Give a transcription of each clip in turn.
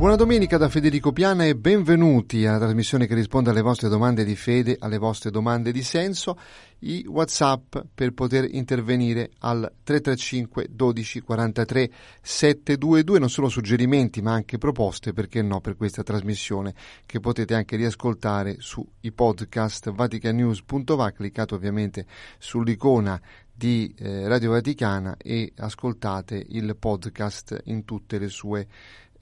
Buona domenica da Federico Piana e benvenuti alla trasmissione che risponde alle vostre domande di fede, alle vostre domande di senso. I WhatsApp per poter intervenire al 335 12 43 722, non solo suggerimenti ma anche proposte, perché no, per questa trasmissione che potete anche riascoltare sui podcast vaticanews.va, cliccate ovviamente sull'icona di eh, Radio Vaticana e ascoltate il podcast in tutte le sue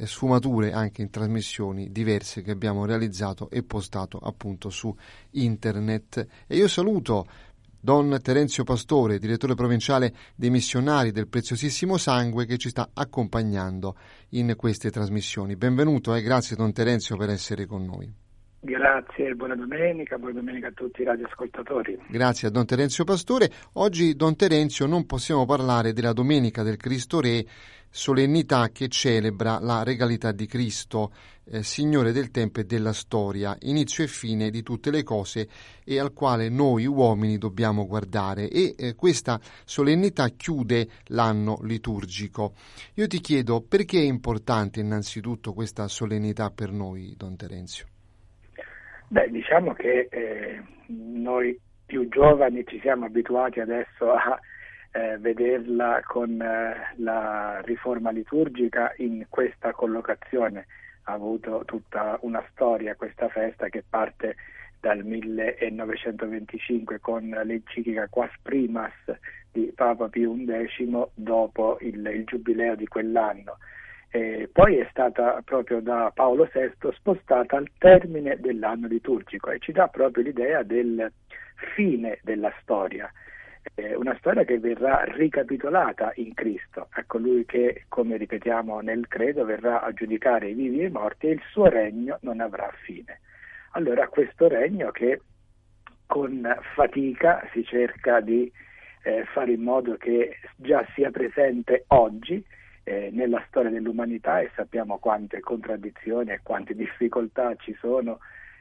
sfumature anche in trasmissioni diverse che abbiamo realizzato e postato appunto su internet. E io saluto Don Terenzio Pastore, direttore provinciale dei missionari del Preziosissimo Sangue, che ci sta accompagnando in queste trasmissioni. Benvenuto e grazie Don Terenzio per essere con noi. Grazie, buona domenica, buona domenica a tutti i radioascoltatori. Grazie a Don Terenzio Pastore. Oggi, Don Terenzio, non possiamo parlare della Domenica del Cristo Re, solennità che celebra la regalità di Cristo, eh, Signore del tempo e della storia, inizio e fine di tutte le cose e al quale noi uomini dobbiamo guardare. E eh, questa solennità chiude l'anno liturgico. Io ti chiedo perché è importante innanzitutto questa solennità per noi, Don Terenzio? Beh, diciamo che eh, noi più giovani ci siamo abituati adesso a eh, vederla con eh, la riforma liturgica in questa collocazione. Ha avuto tutta una storia questa festa che parte dal 1925 con l'enciclica Quas Primas di Papa Pio XI dopo il, il giubileo di quell'anno eh, poi è stata proprio da Paolo VI spostata al termine dell'anno liturgico e ci dà proprio l'idea del fine della storia, eh, una storia che verrà ricapitolata in Cristo, a colui che, come ripetiamo nel credo, verrà a giudicare i vivi e i morti e il suo regno non avrà fine. Allora questo regno che con fatica si cerca di eh, fare in modo che già sia presente oggi, eh, nella storia dell'umanità e sappiamo quante contraddizioni e quante difficoltà ci sono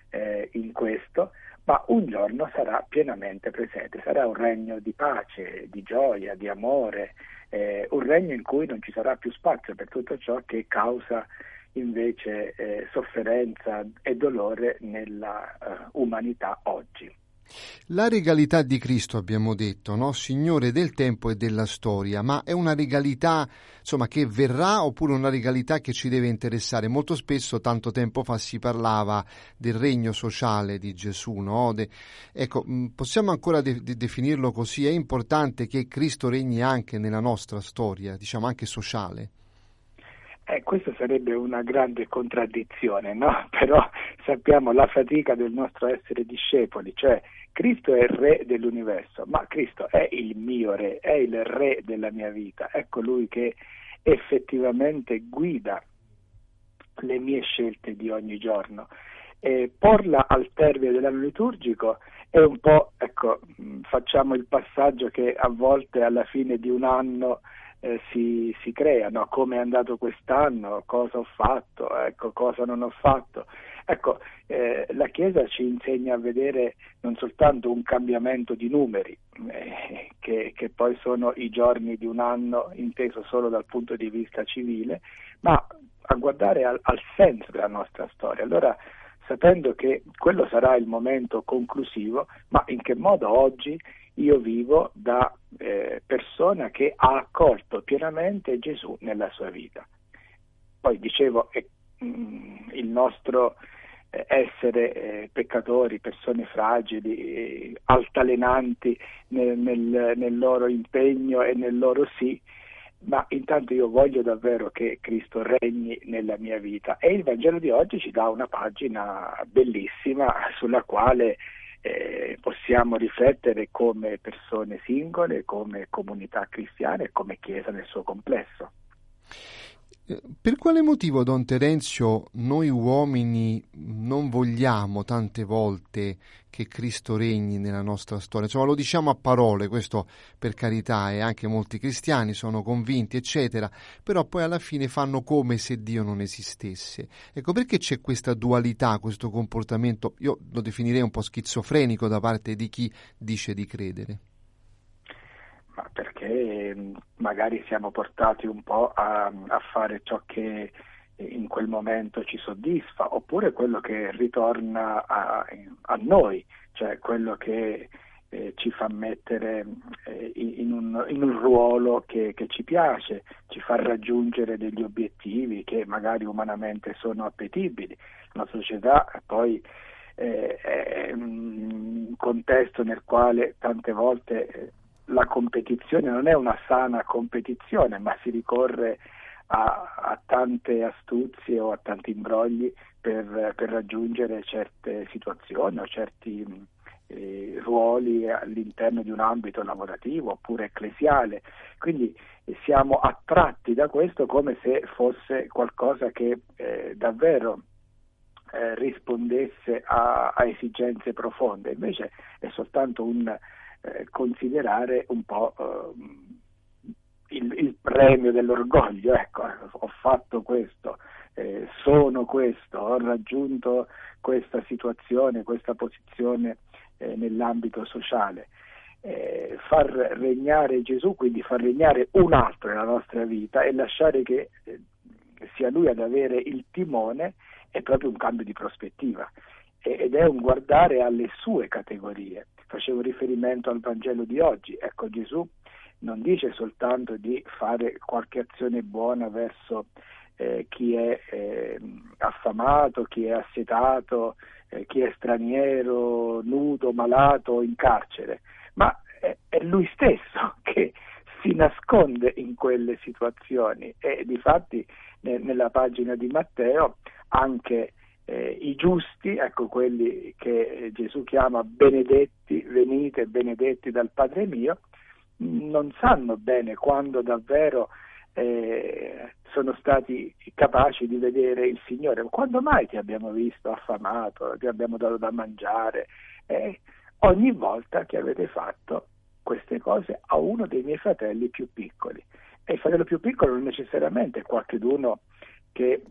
eh, in questo, ma un giorno sarà pienamente presente, sarà un regno di pace, di gioia, di amore, eh, un regno in cui non ci sarà più spazio per tutto ciò che causa invece eh, sofferenza e dolore nella uh, umanità oggi. La regalità di Cristo, abbiamo detto, no? Signore del tempo e della storia, ma è una regalità insomma, che verrà oppure una regalità che ci deve interessare? Molto spesso, tanto tempo fa, si parlava del regno sociale di Gesù, no? De, ecco, mm, possiamo ancora de- de- definirlo così? È importante che Cristo regni anche nella nostra storia, diciamo anche sociale? Eh, questa sarebbe una grande contraddizione, no? Però sappiamo la fatica del nostro essere discepoli, cioè Cristo è il re dell'universo, ma Cristo è il mio re, è il re della mia vita, è colui che effettivamente guida le mie scelte di ogni giorno. E porla al termine dell'anno liturgico è un po', ecco, facciamo il passaggio che a volte alla fine di un anno eh, si, si crea, no? come è andato quest'anno, cosa ho fatto, ecco, cosa non ho fatto. Ecco, eh, la Chiesa ci insegna a vedere non soltanto un cambiamento di numeri, eh, che, che, poi sono i giorni di un anno inteso solo dal punto di vista civile, ma a guardare al, al senso della nostra storia. Allora, sapendo che quello sarà il momento conclusivo, ma in che modo oggi io vivo da eh, persona che ha accolto pienamente Gesù nella sua vita. Poi dicevo, eh, il nostro eh, essere eh, peccatori, persone fragili, altalenanti nel, nel, nel loro impegno e nel loro sì, ma intanto io voglio davvero che Cristo regni nella mia vita e il Vangelo di oggi ci dà una pagina bellissima sulla quale eh, possiamo riflettere come persone singole, come comunità cristiane e come Chiesa nel suo complesso. Per quale motivo, Don Terenzio, noi uomini non vogliamo tante volte che Cristo regni nella nostra storia? Insomma, lo diciamo a parole, questo per carità, e anche molti cristiani sono convinti, eccetera, però poi alla fine fanno come se Dio non esistesse. Ecco, perché c'è questa dualità, questo comportamento, io lo definirei un po' schizofrenico da parte di chi dice di credere? Ma perché mm, magari siamo portati un po' a, a fare ciò che in quel momento ci soddisfa, oppure quello che ritorna a, a noi, cioè quello che eh, ci fa mettere eh, in, un, in, un, ruolo che, che, ci piace, ci fa raggiungere degli obiettivi che magari umanamente sono appetibili. La società poi eh, è un contesto nel quale tante volte eh, la competizione non è una sana competizione, ma si ricorre a, a tante astuzie o a tanti imbrogli per, per raggiungere certe situazioni o certi eh, ruoli all'interno di un ambito lavorativo oppure ecclesiale. Quindi eh, siamo attratti da questo come se fosse qualcosa che eh, davvero eh, rispondesse a, a esigenze profonde, invece è soltanto un eh, considerare un po' eh, il, il, premio dell'orgoglio, ecco, ho fatto questo, eh, sono questo, ho raggiunto questa situazione, questa posizione eh, nell'ambito sociale. Eh, far regnare Gesù, quindi far regnare un altro nella nostra vita e lasciare che eh, sia lui ad avere il timone è proprio un cambio di prospettiva ed è un guardare alle sue categorie facevo riferimento al Vangelo di oggi. Ecco, Gesù non dice soltanto di fare qualche azione buona verso eh, chi è eh, affamato, chi è assetato, eh, chi è straniero, nudo, malato, in carcere, ma è, è lui stesso che si nasconde in quelle situazioni e difatti nella pagina di Matteo anche eh, i giusti, ecco quelli che Gesù chiama benedetti, venite benedetti dal Padre mio, non sanno bene quando davvero eh, sono stati capaci di vedere il Signore. Quando mai ti abbiamo visto affamato, ti abbiamo dato da mangiare? Eh, ogni volta che avete fatto queste cose a uno dei miei fratelli più piccoli. E il fratello più piccolo non necessariamente è qualcuno che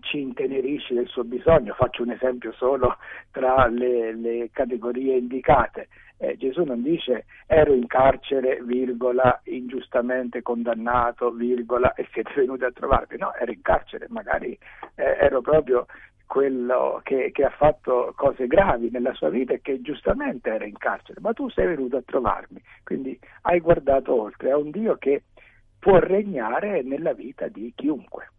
ci intenerisce del suo bisogno. Faccio un esempio solo tra le, le categorie indicate. Eh, Gesù non dice ero in carcere, virgola, ingiustamente condannato, virgola, e siete venuti a trovarmi. No, ero in carcere, magari eh, ero proprio quello che, che, ha fatto cose gravi nella sua vita e che giustamente era in carcere, ma tu sei venuto a trovarmi, quindi hai guardato oltre a un Dio che può regnare nella vita di chiunque.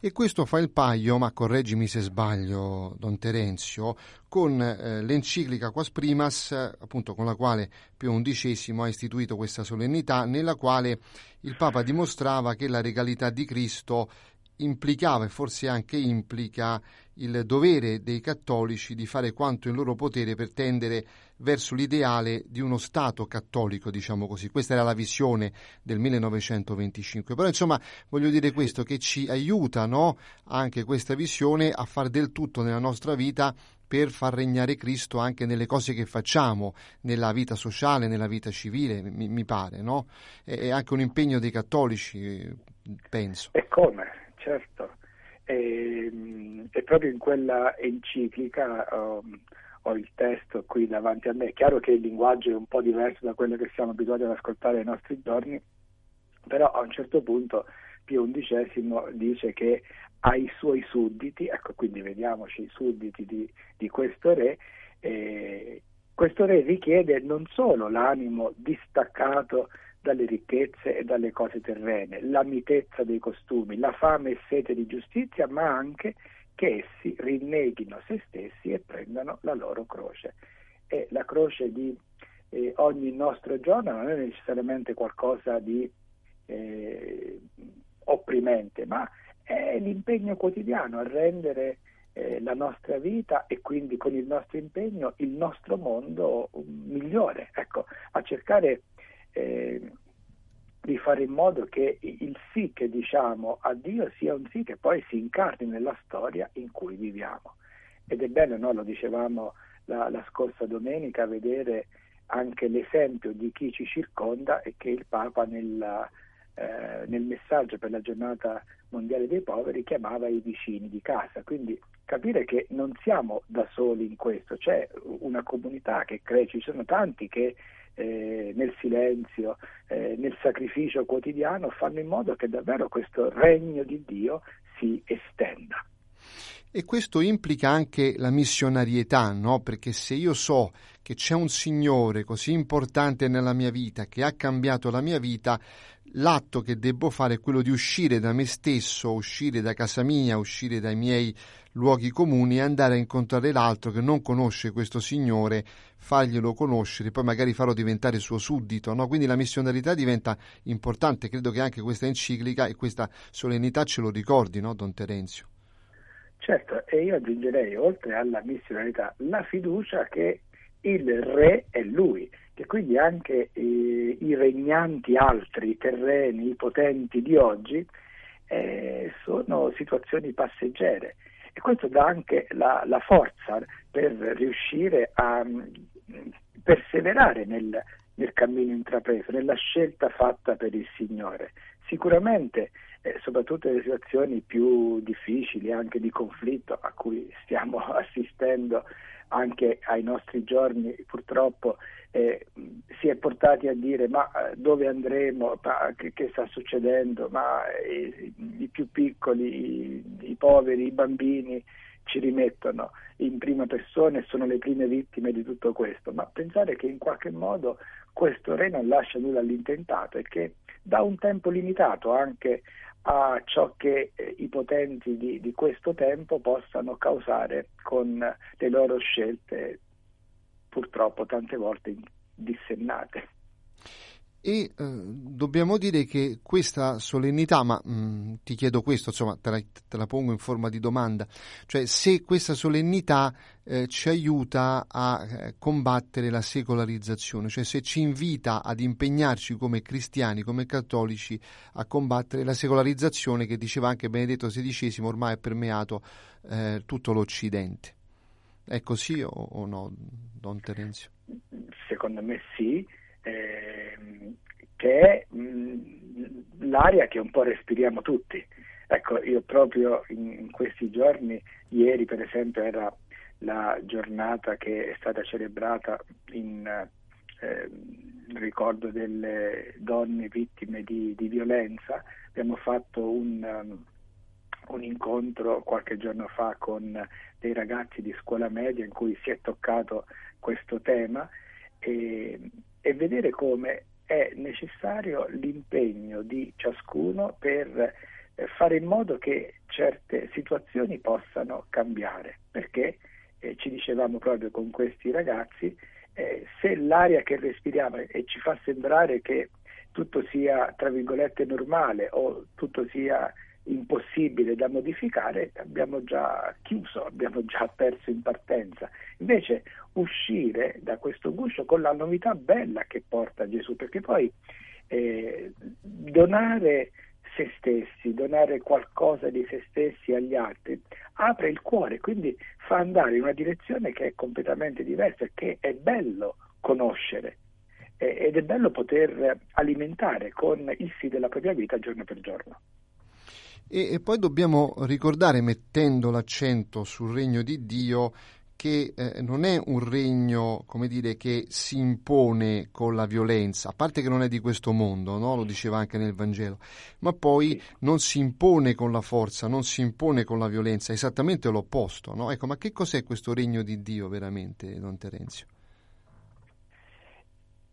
E questo fa il paio, ma correggimi se sbaglio, Don Terenzio, con eh, l'enciclica Quas Primas, appunto con la quale Pio XI ha istituito questa solennità, nella quale il Papa dimostrava che la regalità di Cristo implicava e forse anche implica il dovere dei cattolici di fare quanto in loro potere per tendere verso l'ideale di uno Stato cattolico, diciamo così. Questa era la visione del 1925. Però insomma voglio dire questo, che ci aiuta no? anche questa visione a fare del tutto nella nostra vita per far regnare Cristo anche nelle cose che facciamo, nella vita sociale, nella vita civile, mi, mi pare, no? È, anche un impegno dei cattolici, penso. E come? certo. E, e proprio in quella enciclica um, ho il testo qui davanti a me. È chiaro che il linguaggio è un po' diverso da quello che siamo abituati ad ascoltare nei nostri giorni, però a un certo punto Pio XI dice che ai suoi sudditi, ecco quindi vediamoci i sudditi di, di questo re, eh, questo re richiede non solo l'animo distaccato dalle ricchezze e dalle cose terrene, la mitezza dei costumi, la fame e sete di giustizia, ma anche che essi rinneghino se stessi e prendano la loro croce. E la croce di eh, ogni nostro giorno non è necessariamente qualcosa di eh, opprimente, ma è l'impegno quotidiano a rendere eh, la nostra vita e quindi con il nostro impegno il nostro mondo migliore, ecco, a cercare eh, di fare in modo che il sì che diciamo a Dio sia un sì che poi si incarni nella storia in cui viviamo. Ed è bello, no? lo dicevamo la, la scorsa domenica, vedere anche l'esempio di chi ci circonda e che il Papa nella, eh, nel messaggio per la giornata mondiale dei poveri chiamava i vicini di casa. Quindi capire che non siamo da soli in questo, c'è una comunità che crea, ci sono tanti che eh, nel silenzio, eh, nel sacrificio quotidiano fanno in modo che davvero questo regno di Dio si estenda. E questo implica anche la missionarietà, no? Perché se io so che c'è un Signore così importante nella mia vita, che ha cambiato la mia vita, l'atto che devo fare è quello di uscire da me stesso, uscire da casa mia, uscire dai miei luoghi comuni e andare a incontrare l'altro che non conosce questo Signore, farglielo conoscere, poi magari farlo diventare suo suddito. No? Quindi la missionarietà diventa importante, credo che anche questa enciclica e questa solennità ce lo ricordi, no, Don Terenzio? Certo, e io aggiungerei, oltre alla missionalità, la fiducia che il re è lui, che quindi anche eh, i regnanti altri, i terreni, i potenti di oggi eh, sono situazioni passeggere e questo dà anche la, la forza per riuscire a mm, perseverare nel, nel cammino intrapreso, nella scelta fatta per il Signore. Sicuramente, eh, soprattutto nelle situazioni più difficili, anche di conflitto a cui stiamo assistendo anche ai nostri giorni, purtroppo eh, si è portati a dire ma eh, dove andremo, ma, che, che, sta succedendo, ma eh, i più piccoli, i, i poveri, i bambini ci rimettono in prima persona e sono le prime vittime di tutto questo, ma pensare che in qualche modo questo re non lascia nulla all'intentato e che da un tempo limitato anche a ciò che eh, i potenti di, di, questo tempo possano causare con le loro scelte purtroppo tante volte dissennate. E eh, dobbiamo dire che questa solennità, ma mh, mm, ti chiedo questo, insomma, te la, te la, pongo in forma di domanda, cioè se questa solennità eh, ci aiuta a eh, combattere la secolarizzazione, cioè se ci invita ad impegnarci come cristiani, come cattolici, a combattere la secolarizzazione che diceva anche Benedetto XVI, ormai ha permeato eh, tutto l'Occidente. È così o, o no, Don Terenzio? Secondo me sì eh, che è mh, l'aria che un po' respiriamo tutti. Ecco, io proprio in, in questi giorni, ieri per esempio era la giornata che è stata celebrata in eh, ricordo delle donne vittime di, di violenza, abbiamo fatto un, um, un, incontro qualche giorno fa con dei ragazzi di scuola media in cui si è toccato questo tema e, e vedere come è necessario l'impegno di ciascuno per eh, fare in modo che certe situazioni possano cambiare, perché eh, ci dicevamo proprio con questi ragazzi, eh, se l'aria che respiriamo e ci fa sembrare che tutto sia tra virgolette normale o tutto sia impossibile da modificare, abbiamo già chiuso, abbiamo già perso in partenza. Invece uscire da questo guscio con la novità bella che porta Gesù, perché poi eh, donare se stessi, donare qualcosa di se stessi agli altri, apre il cuore, quindi fa andare in una direzione che è completamente diversa, che è bello conoscere eh, ed è bello poter alimentare con il sì della propria vita giorno per giorno. E, e poi dobbiamo ricordare, mettendo l'accento sul regno di Dio, che eh, non è un regno, dire, che si impone con la violenza, a parte che non è di questo mondo, no? lo diceva anche nel Vangelo, ma poi non si impone con la forza, non si impone con la violenza, è esattamente l'opposto. No? Ecco, ma che cos'è questo regno di Dio veramente, Don Terenzio?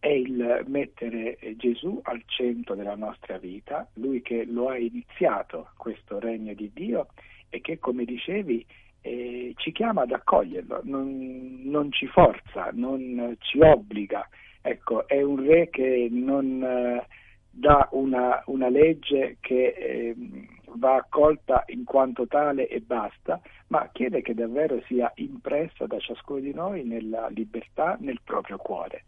è il mettere Gesù al centro della nostra vita, lui che lo ha iniziato questo regno di Dio e che, come dicevi, eh, ci chiama ad accoglierlo, non, non, ci forza, non ci obbliga. Ecco, è un re che non eh, dà una, una, legge che eh, va accolta in quanto tale e basta, ma chiede che davvero sia impressa da ciascuno di noi nella libertà, nel proprio cuore.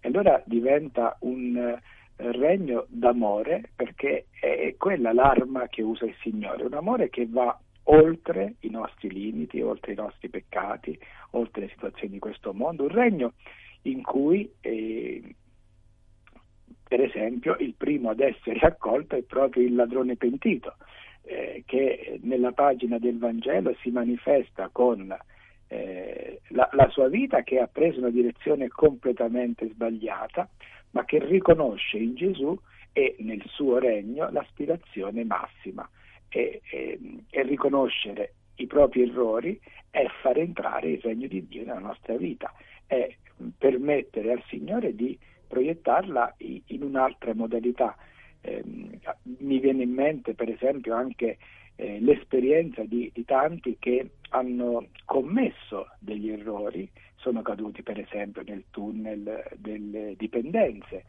E allora diventa un, regno d'amore perché è quella l'arma che usa il Signore, un amore che va oltre i nostri limiti, oltre i nostri peccati, oltre le situazioni di questo mondo, un regno in cui eh, per esempio il primo ad essere accolto è proprio il ladrone pentito, eh, che nella pagina del Vangelo si manifesta con eh, la, la, sua vita che ha preso una direzione completamente sbagliata, ma che riconosce in Gesù e nel suo regno l'aspirazione massima e, e, e riconoscere i propri errori è far entrare il regno di Dio nella nostra vita, è permettere al Signore di proiettarla in un'altra modalità. Eh, mi viene in mente per esempio anche eh, l'esperienza di, di, tanti che hanno commesso degli errori, sono caduti per esempio nel tunnel delle dipendenze,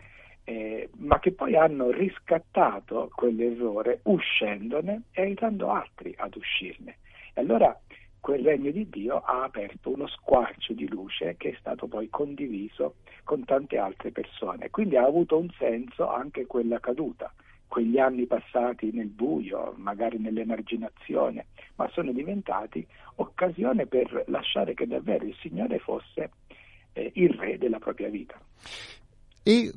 eh, ma che poi hanno riscattato quell'errore uscendone e aiutando altri ad uscirne. E allora quel regno di Dio ha aperto uno squarcio di luce che è stato poi condiviso con tante altre persone. Quindi ha avuto un senso anche quella caduta, quegli anni passati nel buio, magari nell'emarginazione, ma sono diventati occasione per lasciare che davvero il Signore fosse eh, il re della propria vita. E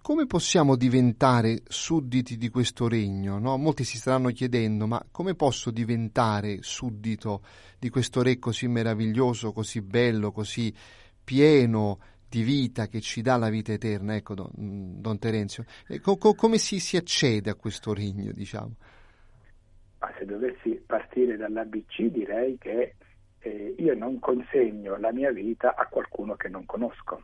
come possiamo diventare sudditi di questo regno? No? Molti si staranno chiedendo, ma come posso diventare suddito di questo re così meraviglioso, così bello, così pieno di vita che ci dà la vita eterna? Ecco, Don, don Terenzio, co- co- come si, si, accede a questo regno, diciamo? Ma se dovessi partire dall'ABC direi che eh, io non consegno la mia vita a qualcuno che non conosco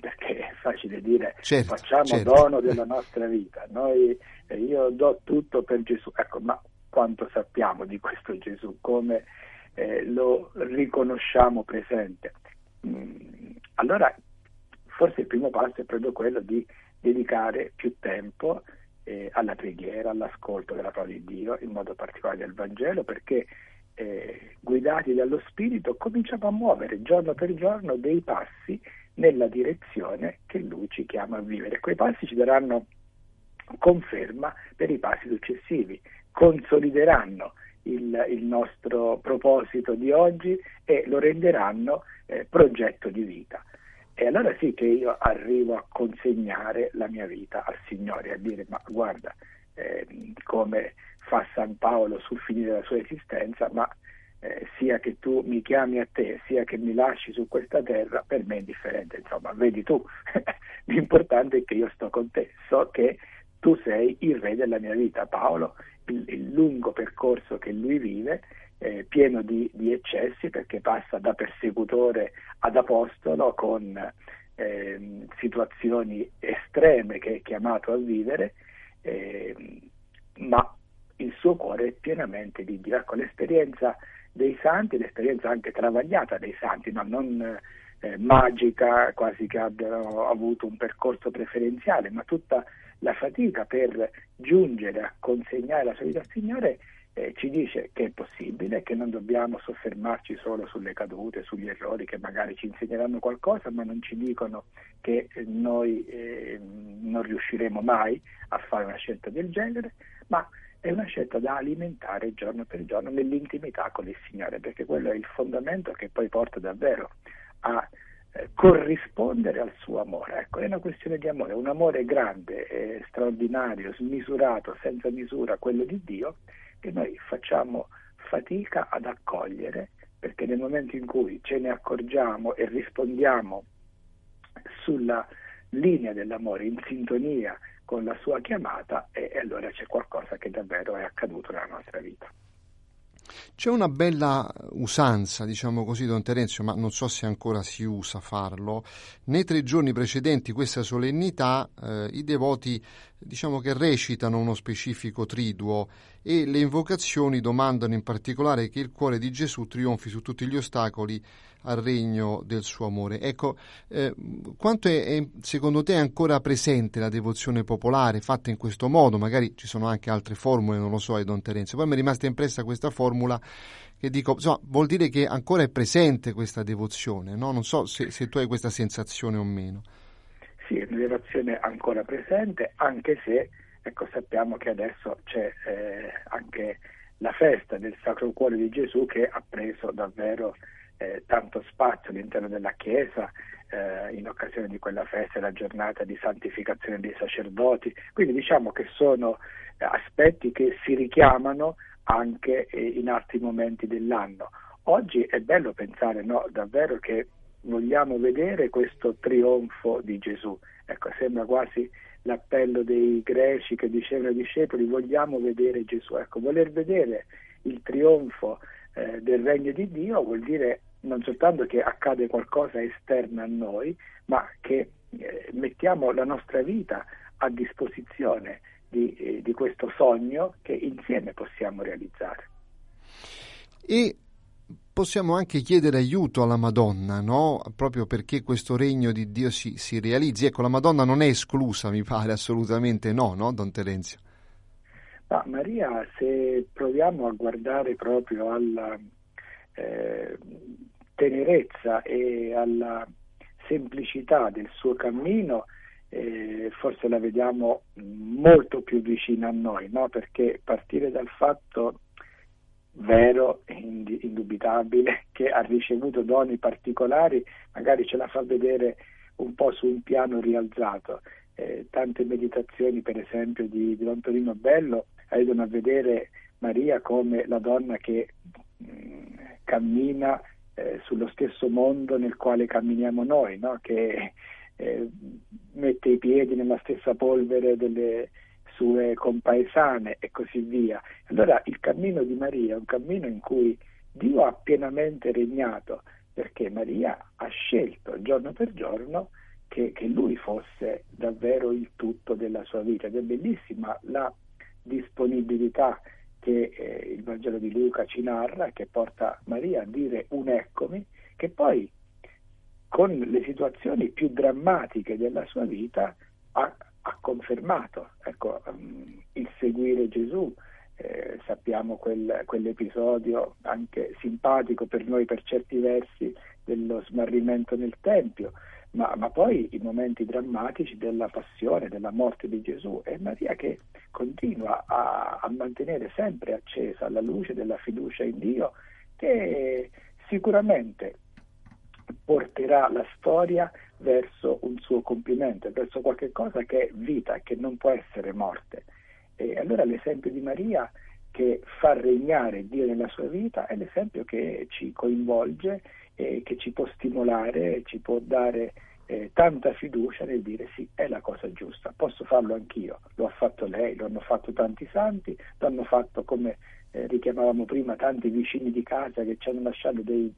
perché è facile dire certo, facciamo certo. dono della nostra vita, Noi, eh, io do tutto per Gesù, ecco, ma quanto sappiamo di questo Gesù, come eh, lo riconosciamo presente. Mm, allora, forse il primo passo è proprio quello di dedicare più tempo eh, alla preghiera, all'ascolto della parola di Dio, in modo particolare del Vangelo, perché eh, guidati dallo Spirito cominciamo a muovere giorno per giorno dei passi nella direzione che lui ci chiama a vivere. Quei passi ci daranno conferma per i passi successivi, consolideranno il, il nostro proposito di oggi e lo renderanno eh, progetto di vita. E allora sì che io arrivo a consegnare la mia vita al Signore, a dire ma guarda, eh, come fa San Paolo sul finire della sua esistenza, ma eh, sia che tu mi chiami a te, sia che mi lasci su questa terra, per me è indifferente, insomma, vedi tu, l'importante è che io sto con te, so che tu sei il re della mia vita. Paolo, il, il lungo percorso che lui vive, eh, pieno di, di, eccessi, perché passa da persecutore ad apostolo con eh, situazioni estreme che è chiamato a vivere, eh, ma il suo cuore è pienamente di Dio. Ecco, l'esperienza dei santi, l'esperienza anche travagliata dei santi, ma non eh, magica, quasi che abbiano avuto un percorso preferenziale, ma tutta la fatica per giungere a consegnare la sua vita al Signore eh, ci dice che è possibile, che non dobbiamo soffermarci solo sulle cadute, sugli errori che magari ci insegneranno qualcosa, ma non ci dicono che noi eh, riusciremo mai a fare una scelta del genere, ma è una scelta da alimentare giorno per giorno nell'intimità con il Signore, perché quello è il fondamento che poi porta davvero a eh, corrispondere al suo amore. Ecco, è una questione di amore, un amore grande, straordinario, smisurato, senza misura, quello di Dio, che noi facciamo fatica ad accogliere, perché nel momento in cui ce ne accorgiamo e rispondiamo sulla linea dell'amore, in sintonia con la sua chiamata e, e allora c'è qualcosa che davvero è accaduto nella nostra vita. C'è una bella usanza, diciamo così, Don Terenzio, ma non so se ancora si usa farlo. Nei tre giorni precedenti questa solennità eh, i devoti diciamo che recitano uno specifico triduo e le invocazioni domandano in particolare che il cuore di Gesù trionfi su tutti gli ostacoli al regno del suo amore. Ecco, eh, quanto è, è, secondo te ancora presente la devozione popolare fatta in questo modo? Magari ci sono anche altre formule, non lo so, Don Terenzio. Poi mi è rimasta impressa questa formula che dico, insomma, vuol dire che ancora è presente questa devozione, no? Non so se, se tu hai questa sensazione o meno. Sì, è una devozione ancora presente, anche se ecco, sappiamo che adesso c'è eh, anche la festa del Sacro Cuore di Gesù che ha preso davvero eh, tanto spazio all'interno della Chiesa, eh, in occasione di quella festa, la giornata di santificazione dei sacerdoti. Quindi diciamo che sono aspetti che si richiamano anche eh, in altri momenti dell'anno. Oggi è bello pensare no, davvero che vogliamo vedere questo trionfo di Gesù. Ecco, sembra quasi l'appello dei greci che dicevano ai discepoli vogliamo vedere Gesù. Ecco, voler vedere il trionfo eh, del regno di Dio vuol dire non soltanto che accade qualcosa esterno a noi, ma che eh, mettiamo la nostra vita a disposizione di, eh, di questo sogno che insieme possiamo realizzare. E possiamo anche chiedere aiuto alla Madonna, no? proprio perché questo regno di Dio si, si, realizzi. Ecco, la Madonna non è esclusa, mi pare, assolutamente no, no, Don Terenzio? Ma Maria, se proviamo a guardare proprio alla eh, tenerezza e alla semplicità del suo cammino, eh, forse la vediamo molto più vicina a noi, no? perché partire dal fatto vero e indubitabile che ha ricevuto doni particolari, magari ce la fa vedere un po' su un piano rialzato. Eh, tante meditazioni, per esempio, di, di Don Torino Bello aiutano a vedere Maria come la donna che mh, mm, cammina eh, sullo stesso mondo nel quale camminiamo noi, no? che eh, mette i piedi nella stessa polvere delle, sue compaesane e così via. Allora il cammino di Maria è un cammino in cui Dio ha pienamente regnato, perché Maria ha scelto giorno per giorno che, che lui fosse davvero il tutto della sua vita ed è bellissima la disponibilità che eh, il Vangelo di Luca ci narra, che porta Maria a dire un eccomi, che poi con le situazioni più drammatiche della sua vita ha, confermato ecco, um, il seguire Gesù. Eh, sappiamo quel, quell'episodio anche simpatico per noi per certi versi dello smarrimento nel Tempio, ma, ma, poi i momenti drammatici della passione, della morte di Gesù e Maria che continua a, a mantenere sempre accesa la luce della fiducia in Dio che sicuramente porterà la storia verso un suo compimento, verso qualcosa che è vita, che non può essere morte. E allora l'esempio di Maria che fa regnare Dio nella sua vita è l'esempio che ci coinvolge e che ci può stimolare, ci può dare eh, tanta fiducia nel dire sì, è la cosa giusta, posso farlo anch'io, lo ha fatto lei, lo hanno fatto tanti santi, lo hanno fatto come eh, richiamavamo prima tanti vicini di casa che ci hanno lasciato dei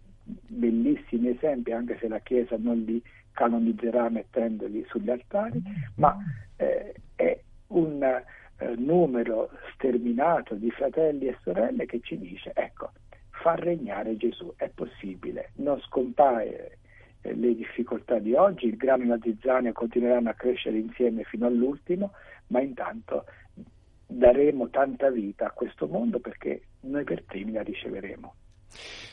bellissimi esempi, anche se la Chiesa non li canonizzerà mettendoli sugli altari, ma eh, è un eh, numero sterminato di fratelli e sorelle che ci dice, ecco, far regnare Gesù, è possibile, non scompare eh, le difficoltà di oggi, il grano e la zizzania continueranno a crescere insieme fino all'ultimo, ma intanto daremo tanta vita a questo mondo perché noi per primi la riceveremo.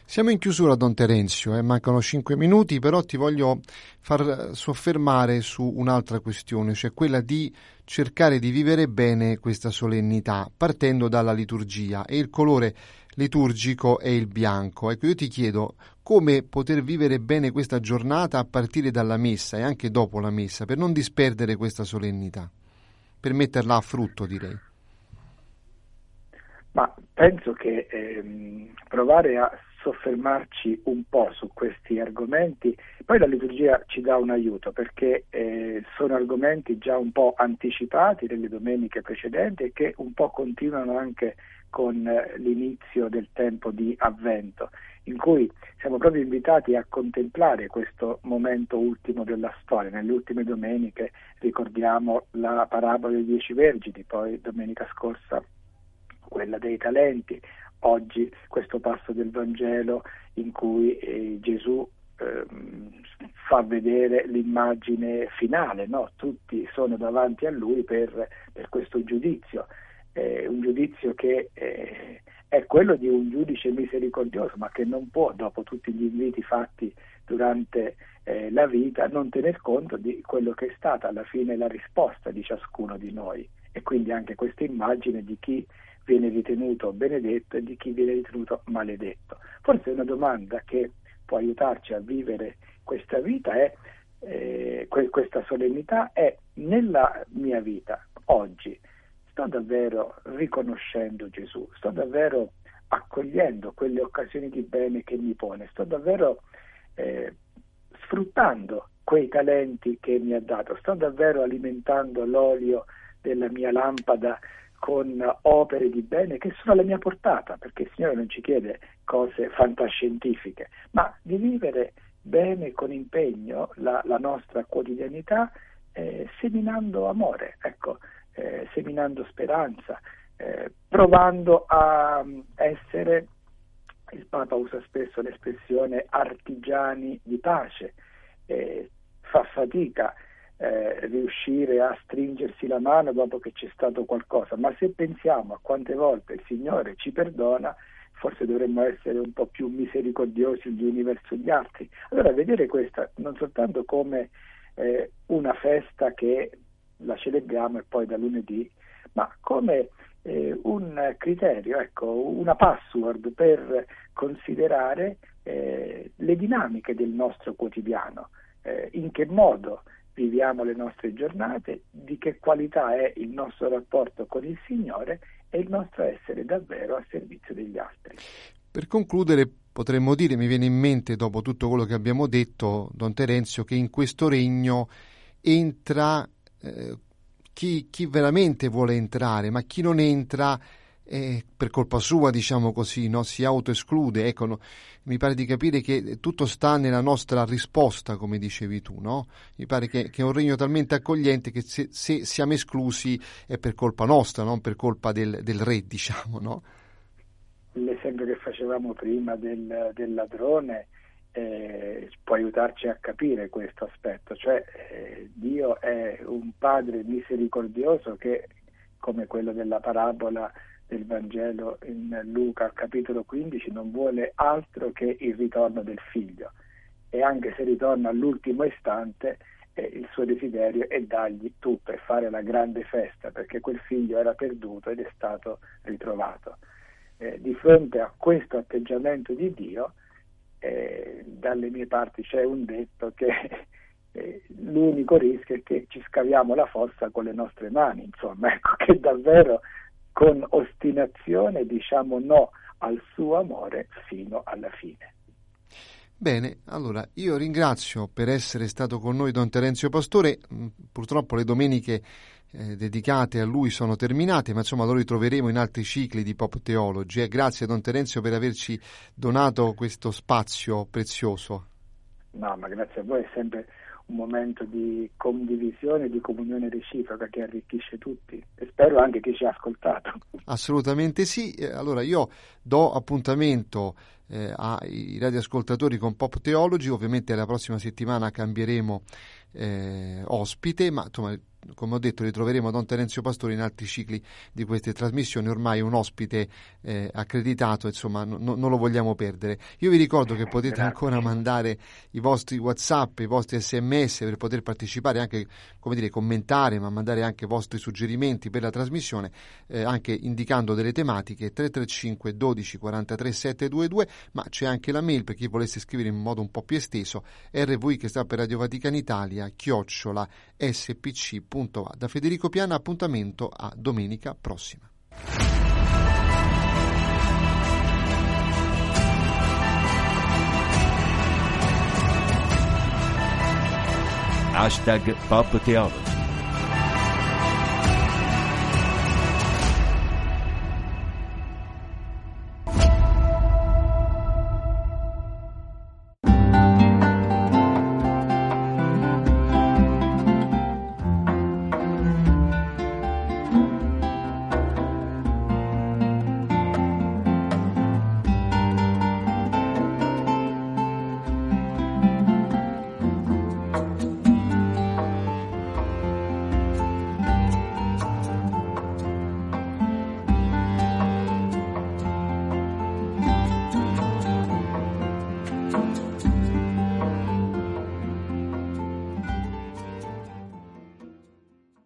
Siamo in chiusura, Don Terenzio, eh? mancano cinque minuti, però ti voglio far soffermare su un'altra questione, cioè quella di cercare di vivere bene questa solennità, partendo dalla liturgia e il colore liturgico è il bianco. Ecco, io ti chiedo come poter vivere bene questa giornata a partire dalla messa e anche dopo la messa, per non disperdere questa solennità, per metterla a frutto, direi. Ma penso che ehm, provare a soffermarci un po' su questi argomenti, poi la liturgia ci dà un aiuto perché eh, sono argomenti già un po' anticipati nelle domeniche precedenti e che un po' continuano anche con eh, l'inizio del tempo di avvento, in cui siamo proprio invitati a contemplare questo momento ultimo della storia. Nelle ultime domeniche ricordiamo la parabola dei dieci vergini, poi domenica scorsa quella dei talenti, oggi questo passo del Vangelo in cui eh, Gesù eh, fa vedere l'immagine finale, no? tutti sono davanti a lui per, per questo giudizio, eh, un giudizio che eh, è quello di un giudice misericordioso, ma che non può, dopo tutti gli inviti fatti durante eh, la vita, non tener conto di quello che è stata alla fine la risposta di ciascuno di noi. E quindi anche questa immagine di chi viene ritenuto benedetto e di chi viene ritenuto maledetto. Forse una domanda che può aiutarci a vivere questa vita è eh, questa solennità è nella mia vita oggi sto davvero riconoscendo Gesù, sto davvero accogliendo quelle occasioni di bene che mi pone, sto davvero eh, sfruttando quei talenti che mi ha dato, sto davvero alimentando l'olio della mia lampada con opere di bene che sono alla mia portata, perché il Signore non ci chiede cose fantascientifiche, ma di vivere bene con impegno la, la nostra quotidianità eh, seminando amore, ecco, eh, seminando speranza, eh, provando a mm, essere, il Papa usa spesso l'espressione artigiani di pace, eh, fa fatica eh, riuscire a stringersi la mano dopo che c'è stato qualcosa, ma se pensiamo a quante volte il Signore ci perdona, forse dovremmo essere un po' più misericordiosi gli uni verso gli altri. Allora vedere questa non soltanto come eh, una festa che la celebriamo e poi da lunedì, ma come eh, un criterio, ecco, una password per considerare eh, le dinamiche del nostro quotidiano, eh, in che modo viviamo le nostre giornate, di che qualità è il nostro rapporto con il Signore e il nostro essere davvero a servizio degli altri. Per concludere, potremmo dire, mi viene in mente dopo tutto quello che abbiamo detto, Don Terenzio, che in questo regno entra eh, chi, chi, veramente vuole entrare, ma chi non entra eh, per colpa sua, diciamo così, no? si autoesclude. Ecco, no? mi pare di capire che tutto sta nella nostra risposta, come dicevi tu. No? Mi pare che, che, è un regno talmente accogliente che se, se, siamo esclusi è per colpa nostra, non per colpa del, del re, diciamo. L'esempio che facevamo prima del, del ladrone eh, può aiutarci a capire questo aspetto, cioè eh, Dio è un padre misericordioso che, come quello della parabola del Vangelo in Luca capitolo 15 non vuole altro che il ritorno del figlio e anche se ritorna all'ultimo istante eh, il suo desiderio è dargli tutto e fare la grande festa perché quel figlio era perduto ed è stato ritrovato. Eh, di fronte a questo atteggiamento di Dio, eh, dalle mie parti c'è un detto che eh, l'unico rischio è che ci scaviamo la fossa con le nostre mani, insomma, ecco che davvero con ostinazione diciamo no al suo amore fino alla fine. Bene, allora io ringrazio per essere stato con noi Don Terenzio Pastore, mm, purtroppo le domeniche eh, dedicate a lui sono terminate, ma insomma lo ritroveremo in altri cicli di Pop Theology. Eh, grazie Don Terenzio per averci donato questo spazio prezioso. No, ma grazie a voi, è sempre un momento di condivisione e di comunione reciproca che arricchisce tutti. E spero anche chi ci ha ascoltato. Assolutamente sì, eh, allora io do appuntamento eh, ai radioascoltatori con Pop Theology, ovviamente la prossima settimana cambieremo eh, ospite, ma insomma come ho detto, ritroveremo Don Terenzio Pastore in altri cicli di queste trasmissioni, ormai un ospite eh, accreditato, insomma, no, non lo vogliamo perdere. Io vi ricordo che potete Grazie. ancora mandare i vostri WhatsApp, i vostri SMS per poter partecipare, anche come dire, commentare, ma mandare anche i vostri suggerimenti per la trasmissione, eh, anche indicando delle tematiche 335 12 43 722, ma c'è anche la mail per chi volesse scrivere in modo un po' più esteso, rv che sta per Radio Vaticana Italia, chiocciola spc.com www.radioticino.va. Da Federico Piana appuntamento a domenica prossima. Hashtag Pop Theology